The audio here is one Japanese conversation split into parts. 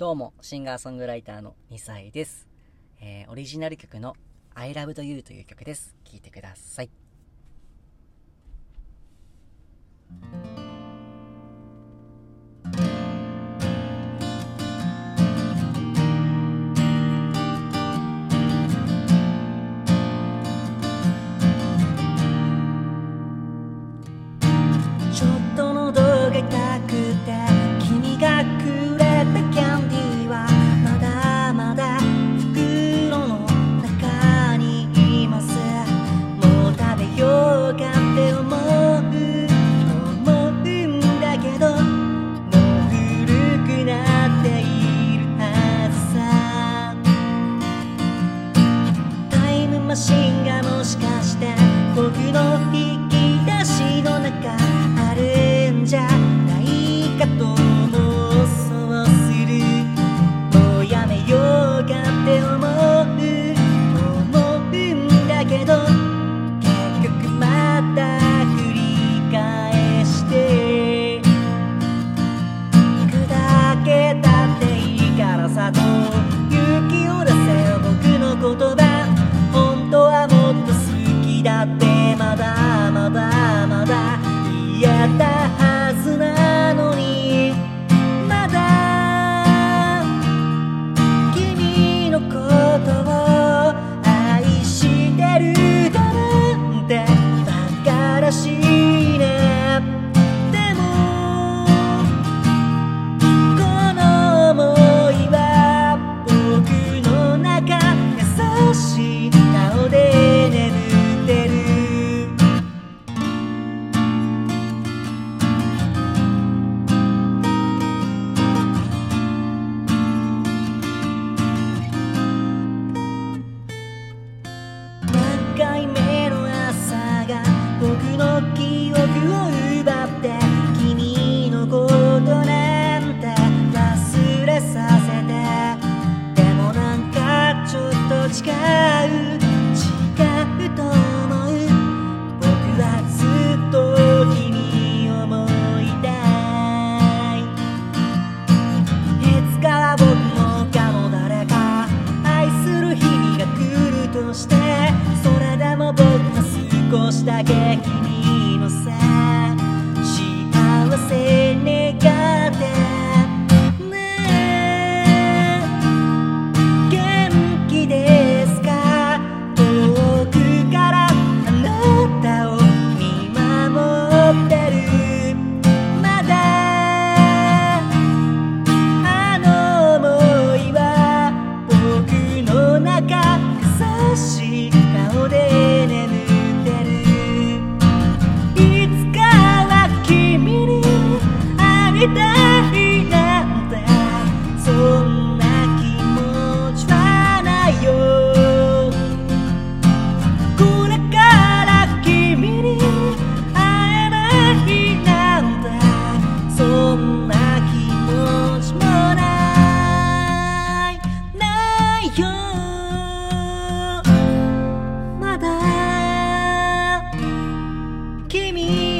どうも、シンガーソングライターの2歳です。えー、オリジナル曲の I Love You という曲です。聴いてください。しだけ君のさ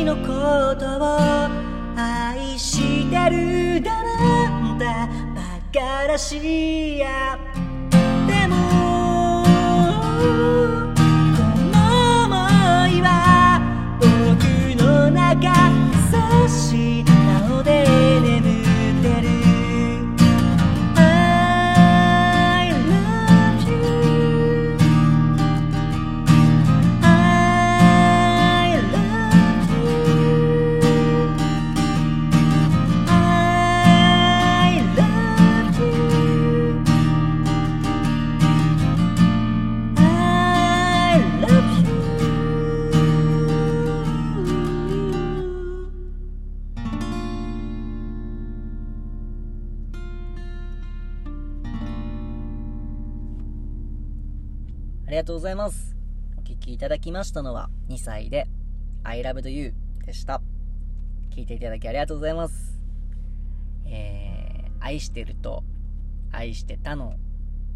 のことを愛してるだなんてバカらしいやありがとうございます。お聴きいただきましたのは2歳で I Love You でした。聴いていただきありがとうございます。えー、愛してると愛してたの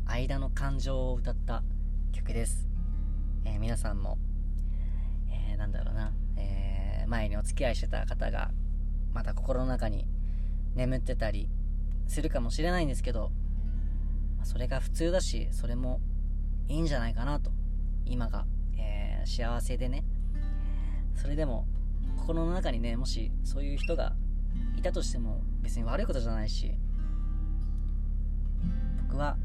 間の感情を歌った曲です。えー皆さんも、えーなんだろうな、えー前にお付き合いしてた方がまた心の中に眠ってたりするかもしれないんですけど、それが普通だし、それもいいんじゃないかなと。今が、えー、幸せでね。それでも、心の中にね、もしそういう人がいたとしても別に悪いことじゃないし、僕は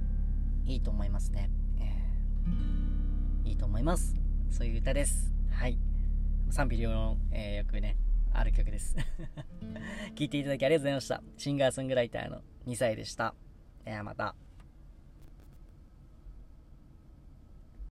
いいと思いますね。えー、いいと思います。そういう歌です。はい。賛否両論、えー、よくね、ある曲です。聴いていただきありがとうございました。シンガーソングライターの2歳でした。ではまた。